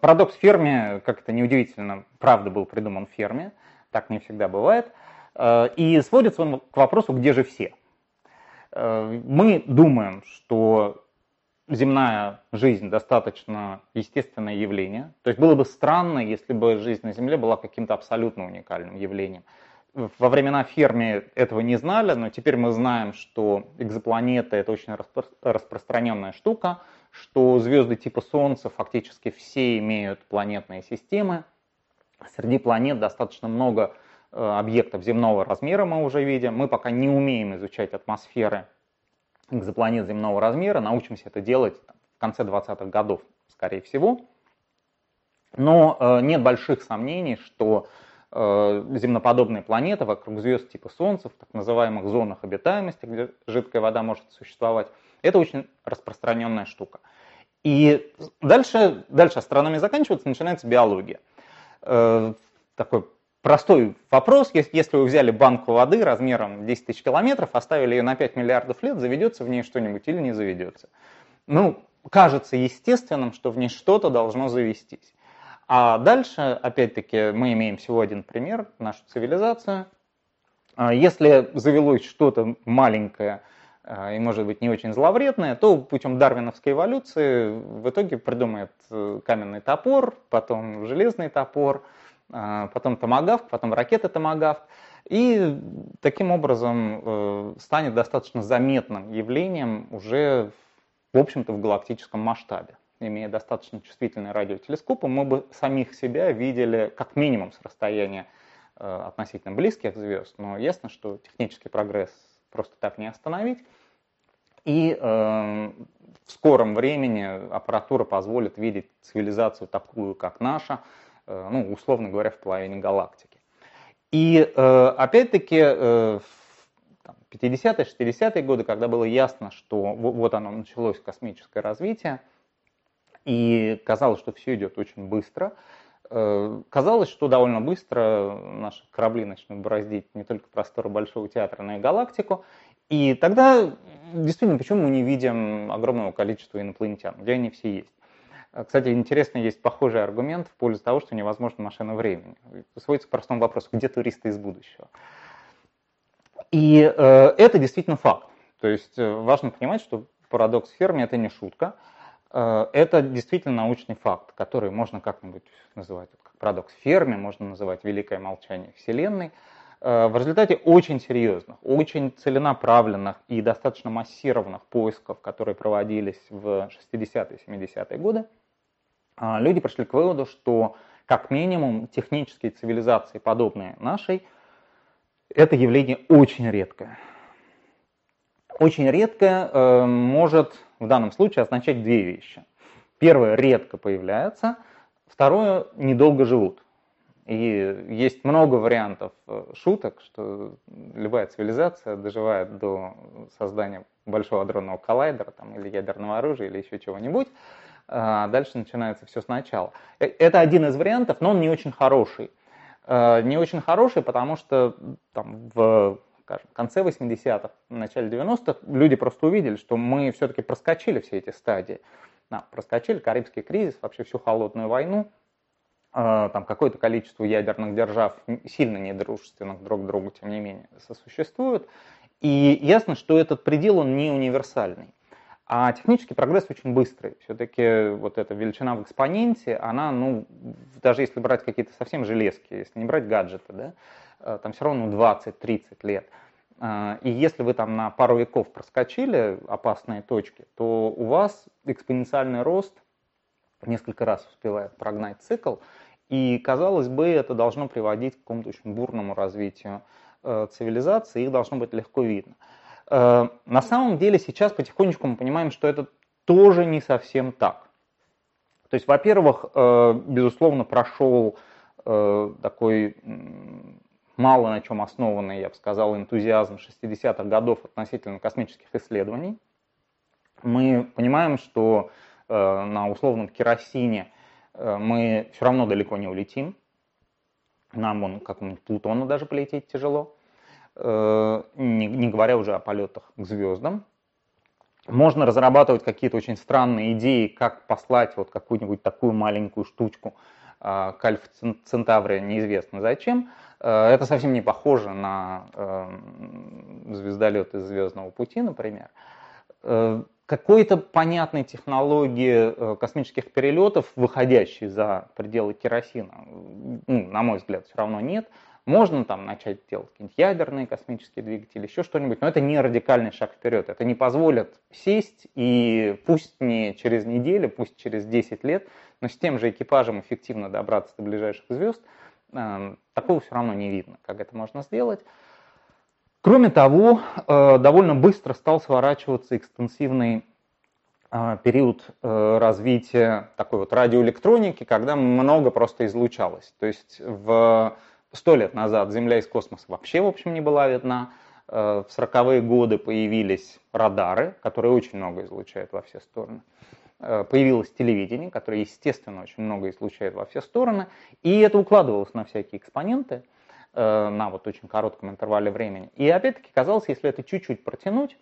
Парадокс Ферми, как это неудивительно, правда был придуман в Ферме, так не всегда бывает. И сводится он к вопросу, где же все? Мы думаем, что земная жизнь достаточно естественное явление. То есть было бы странно, если бы жизнь на Земле была каким-то абсолютно уникальным явлением. Во времена Ферми этого не знали, но теперь мы знаем, что экзопланеты это очень распро- распространенная штука, что звезды типа Солнца фактически все имеют планетные системы. Среди планет достаточно много э, объектов земного размера мы уже видим. Мы пока не умеем изучать атмосферы экзопланет земного размера, научимся это делать в конце 20-х годов, скорее всего. Но э, нет больших сомнений, что э, земноподобные планеты вокруг звезд типа Солнца, в так называемых зонах обитаемости, где жидкая вода может существовать, это очень распространенная штука. И дальше, дальше астрономия заканчивается, начинается биология. Э, такой Простой вопрос, если вы взяли банку воды размером 10 тысяч километров, оставили ее на 5 миллиардов лет, заведется в ней что-нибудь или не заведется? Ну, кажется естественным, что в ней что-то должно завестись. А дальше, опять-таки, мы имеем всего один пример, нашу цивилизацию. А если завелось что-то маленькое и, может быть, не очень зловредное, то путем дарвиновской эволюции в итоге придумает э, каменный топор, потом железный топор – а, потом томагавк, потом ракета томагавк. И таким образом э, станет достаточно заметным явлением уже, в общем-то, в галактическом масштабе. Имея достаточно чувствительные радиотелескопы, мы бы самих себя видели как минимум с расстояния э, относительно близких звезд, но ясно, что технический прогресс просто так не остановить. И э, в скором времени аппаратура позволит видеть цивилизацию такую, как наша, Э, ну, условно говоря, в половине галактики. И э, опять-таки э, в 50-е, 60-е годы, когда было ясно, что вот оно началось космическое развитие, и казалось, что все идет очень быстро, казалось, что довольно быстро наши корабли начнут бороздить не только просторы Большого театра, но и галактику. И тогда действительно, почему мы не видим огромного количества инопланетян, где они все есть? А, кстати, интересно, есть похожий аргумент в пользу того, что невозможно машина времени. Сводится к простому вопросу, где туристы из будущего? И э, это действительно факт. То есть э, важно понимать, что парадокс Ферми это не шутка. Э, это действительно научный факт, который можно как-нибудь называть как парадокс Ферми, можно называть великое молчание Вселенной. Э, в результате очень серьезных, очень целенаправленных и достаточно массированных поисков, которые проводились в 60-е, 70-е годы, а, люди пришли к выводу, что как минимум технические цивилизации, подобные нашей, это явление очень редкое. Очень редкое э, может в данном случае означать две вещи. Первое, редко появляется, второе, недолго живут. И есть много вариантов э, шуток, что любая цивилизация доживает до создания большого адронного коллайдера там, или ядерного оружия или еще чего-нибудь. А дальше начинается все сначала. Э, это один из вариантов, но он не очень хороший. Не очень хороший, потому что там, в скажем, конце 80-х, начале 90-х люди просто увидели, что мы все-таки проскочили все эти стадии. Да, проскочили Карибский кризис, вообще всю холодную войну, э, там какое-то количество ядерных держав, сильно недружественных друг к другу, тем не менее, сосуществуют. И ясно, что этот предел, он не универсальный. А технический прогресс очень быстрый. Все-таки вот эта величина в экспоненте, она, ну, даже если брать какие-то совсем железки, если не брать гаджеты, да, там все равно 20-30 лет. Э, и если вы там на пару веков проскочили опасные точки, то у вас экспоненциальный рост несколько раз успевает прогнать цикл, и, казалось бы, это должно приводить к какому-то очень бурному развитию э, цивилизации, их должно быть легко видно. Э, на самом деле сейчас потихонечку мы понимаем, что это тоже не совсем так. То есть, во-первых, э, безусловно, прошел э, такой мало на чем основанный, я бы сказал, энтузиазм 60-х годов относительно космических исследований. Мы понимаем, что на условном керосине мы все равно далеко не улетим. Нам вон какому-нибудь Плутону даже полететь тяжело. Э, не, не говоря уже о полетах к звездам. можно разрабатывать какие-то очень странные идеи, как послать вот какую-нибудь такую маленькую штучку а, к Альфа Центавре неизвестно зачем. Э, это совсем не похоже на эм, звездолет из Звездного пути, например. Э, какой-то понятной технологии э, космических перелетов, выходящей за пределы керосина, ну, на мой взгляд, все равно нет. Можно там начать делать какие-нибудь ядерные космические двигатели, еще что-нибудь, но это не радикальный шаг вперед. Это не позволит сесть и пусть не через неделю, пусть через 10 лет, но с тем же экипажем эффективно добраться до ближайших звезд, такого все равно не видно, как это можно сделать. Кроме того, э, довольно быстро стал сворачиваться экстенсивный э, период э, развития такой вот радиоэлектроники, когда много просто излучалось. То есть в Сто лет назад Земля из космоса вообще, в общем, не была видна. Э, в сороковые годы появились радары, которые очень много излучают во все стороны. Э, появилось телевидение, которое, естественно, очень много излучает во все стороны. И это укладывалось на всякие экспоненты э, на вот очень коротком интервале времени. И опять-таки казалось, если это чуть-чуть протянуть,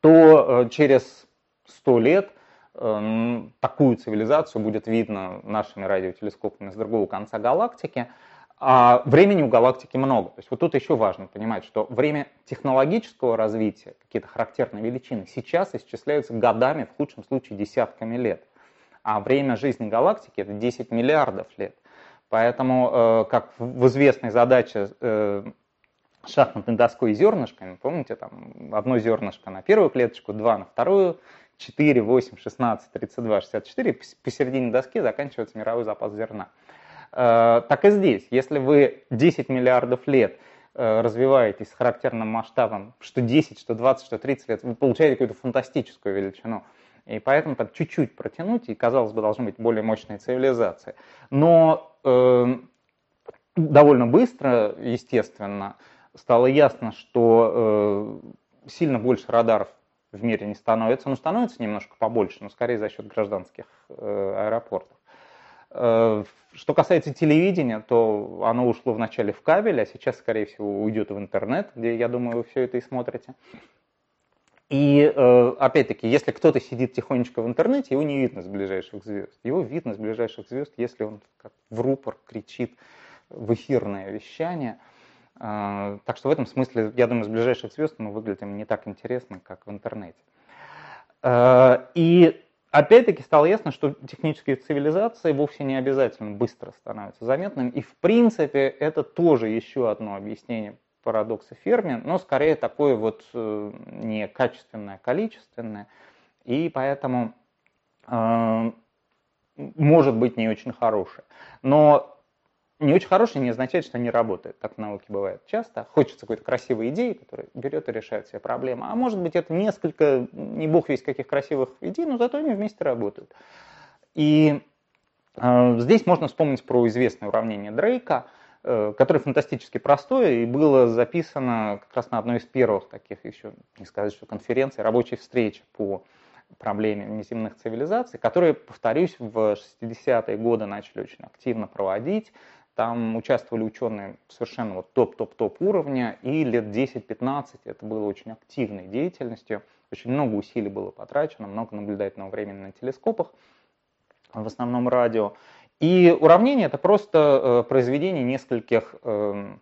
то через сто лет такую цивилизацию будет видно нашими радиотелескопами с другого конца галактики – а времени у галактики много. То есть вот тут еще важно понимать, что время технологического развития, какие-то характерные величины, сейчас исчисляются годами, в худшем случае десятками лет. А время жизни галактики это 10 миллиардов лет. Поэтому, э, как в известной задаче э, шахматной доской зернышками, помните, там одно зернышко на первую клеточку, два на вторую, 4, 8, 16, 32, 64, посередине доски заканчивается мировой запас зерна. Э, так и здесь. Если вы 10 миллиардов лет э, развиваетесь с характерным масштабом, что 10, что 20, что 30 лет, вы получаете какую-то фантастическую величину. И поэтому так чуть-чуть протянуть, и, казалось бы, должны быть более мощные цивилизации. Но э, довольно быстро, естественно, стало ясно, что э, сильно больше радаров в мире не становится. Ну, становится немножко побольше, но скорее за счет гражданских э, аэропортов. Э, что касается телевидения, то оно ушло вначале в кабель, а сейчас, скорее всего, уйдет в интернет, где, я думаю, вы все это и смотрите. И э, опять-таки, если кто-то сидит тихонечко в интернете, его не видно с ближайших звезд. Его видно с ближайших звезд, если он как в рупор кричит в эфирное вещание. Э, так что в этом смысле, я думаю, с ближайших звезд мы выглядим не так интересно, как в интернете. И опять-таки стало ясно, что технические цивилизации вовсе не обязательно быстро становятся заметными. И в принципе это тоже еще одно объяснение парадокса Ферми, но скорее такое вот э, не качественное, а количественное. И поэтому э, может быть не очень хорошее. Но не очень хорошие не означает, что они работают. Так в науке бывает часто. Хочется какой-то красивой идеи, которая берет и решает все проблемы. А может быть это несколько, не бог весь каких красивых идей, но зато они вместе работают. И э, здесь можно вспомнить про известное уравнение Дрейка, э, которое фантастически простое и было записано как раз на одной из первых таких еще, не сказать, что конференций, рабочей встречи по проблеме внеземных цивилизаций, которые, повторюсь, в 60-е годы начали очень активно проводить. Там участвовали ученые совершенно вот топ-топ-топ уровня, и лет 10-15 это было очень активной деятельностью. Очень много усилий было потрачено, много наблюдательного времени на телескопах, в основном радио. И уравнение это просто э, произведение нескольких э,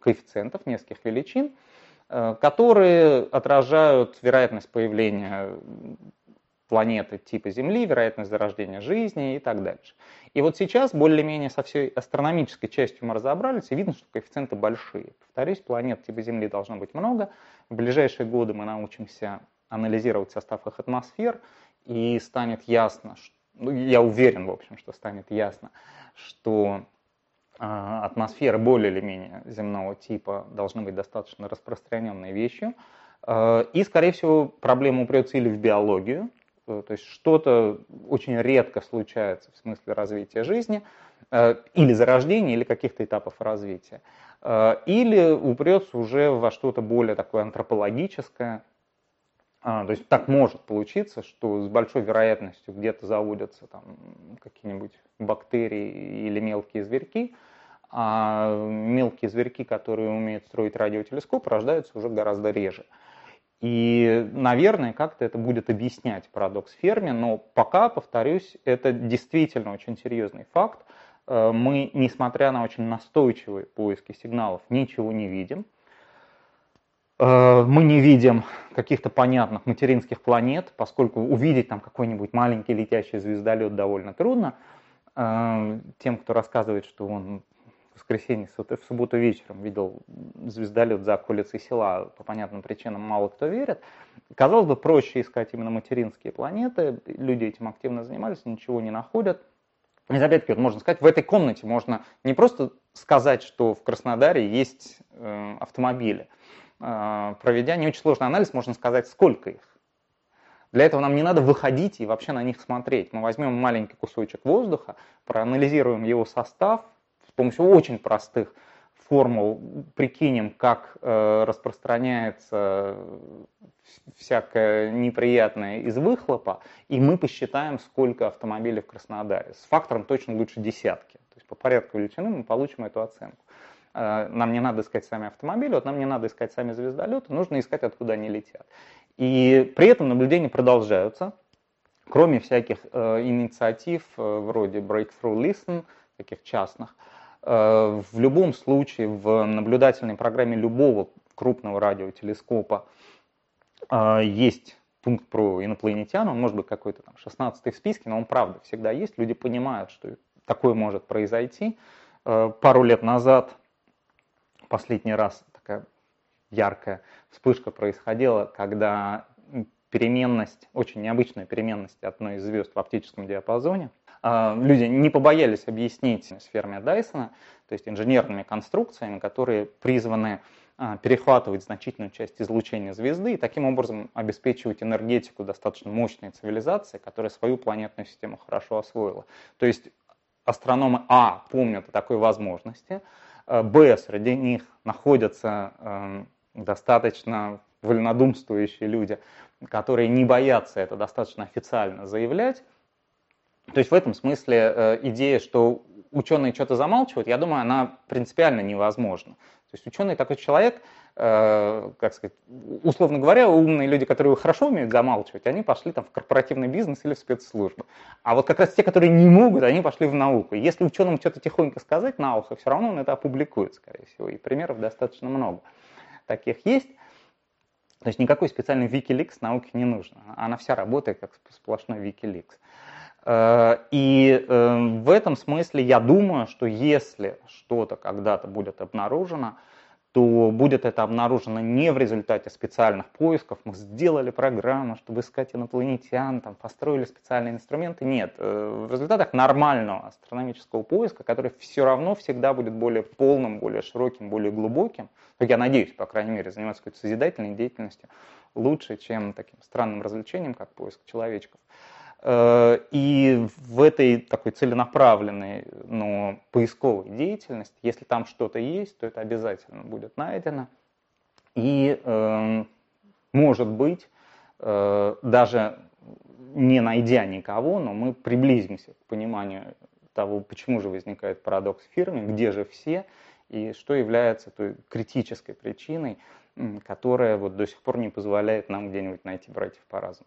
коэффициентов, нескольких величин, э, которые отражают вероятность появления планеты типа Земли, вероятность зарождения жизни и так дальше. И вот сейчас более-менее со всей астрономической частью мы разобрались, и видно, что коэффициенты большие. Повторюсь, планет типа Земли должно быть много. В ближайшие годы мы научимся анализировать состав их атмосфер, и станет ясно, что, ну, я уверен, в общем, что станет ясно, что э, атмосферы более или менее земного типа должны быть достаточно распространенной вещью. Э, и, скорее всего, проблема упрется или в биологию, то есть что-то очень редко случается в смысле развития жизни, э, или зарождения, или каких-то этапов развития. Э, или упрется уже во что-то более такое антропологическое. А, то есть так может получиться, что с большой вероятностью где-то заводятся там какие-нибудь бактерии или мелкие зверьки, а мелкие зверьки, которые умеют строить радиотелескоп, рождаются уже гораздо реже. И, наверное, как-то это будет объяснять парадокс Ферми, но пока, повторюсь, это действительно очень серьезный факт. Э, мы, несмотря на очень настойчивые поиски сигналов, ничего не видим. Э, мы не видим каких-то понятных материнских планет, поскольку увидеть там какой-нибудь маленький летящий звездолет довольно трудно. Э, тем, кто рассказывает, что он воскресенье, в субботу вечером видел звездолет за околицей села, по понятным причинам мало кто верит. Казалось бы, проще искать именно материнские планеты, люди этим активно занимались, ничего не находят. И опять-таки, вот можно сказать, в этой комнате можно не просто сказать, что в Краснодаре есть э, автомобили, а, проведя не очень сложный анализ, можно сказать, сколько их. Для этого нам не надо выходить и вообще на них смотреть. Мы возьмем маленький кусочек воздуха, проанализируем его состав помощью очень простых формул, прикинем, как э, распространяется всякое неприятное из выхлопа, и мы посчитаем, сколько автомобилей в Краснодаре. С фактором точно лучше десятки. То есть по порядку величины мы получим эту оценку. Э, нам не надо искать сами автомобили, вот нам не надо искать сами звездолеты, нужно искать, откуда они летят. И при этом наблюдения продолжаются, кроме всяких э, инициатив э, вроде Breakthrough Listen, таких частных. Э, в любом случае в наблюдательной программе любого крупного радиотелескопа э, есть пункт про инопланетян, он может быть какой-то там 16 в списке, но он правда всегда есть, люди понимают, что такое может произойти. Э, пару лет назад последний раз такая яркая вспышка происходила, когда переменность, очень необычная переменность одной из звезд в оптическом диапазоне. А, люди не побоялись объяснить с ферме Дайсона, то есть инженерными конструкциями, которые призваны а, перехватывать значительную часть излучения звезды и таким образом обеспечивать энергетику достаточно мощной цивилизации, которая свою планетную систему хорошо освоила. То есть астрономы А помнят о такой возможности, Э, Б, среди них находятся достаточно вольнодумствующие люди, которые не боятся это достаточно официально заявлять. То есть в этом смысле э, идея, что ученые что-то замалчивают, я думаю, она принципиально невозможна. То есть ученый такой человек, Э, как сказать, условно говоря, умные люди, которые хорошо умеют замалчивать, они пошли там в корпоративный бизнес или в спецслужбы. А вот как раз те, которые не могут, они пошли в науку. Если ученым что-то тихонько сказать на ухо, все равно он это опубликует, скорее всего. И примеров достаточно много. Таких есть. То есть никакой специальный Wikileaks науке не нужно. Она вся работает как сплошной Wikileaks. Э, и э, в этом смысле я думаю, что если что-то когда-то будет обнаружено, то будет это обнаружено не в результате специальных поисков, мы сделали программу, чтобы искать инопланетян, там, построили специальные инструменты. Нет, э, в результатах нормального астрономического поиска, который все равно всегда будет более полным, более широким, более глубоким, я надеюсь, по крайней мере, заниматься какой-то созидательной деятельностью лучше, чем таким странным развлечением, как поиск человечков. Э, и в этой такой целенаправленной, но поисковой деятельности, если там что-то есть, то это обязательно будет найдено. И, эм, может быть, э, даже не найдя никого, но мы приблизимся к пониманию того, почему же возникает парадокс в фирме, где же все, и что является той критической причиной, которая вот до сих пор не позволяет нам где-нибудь найти братьев по разуму.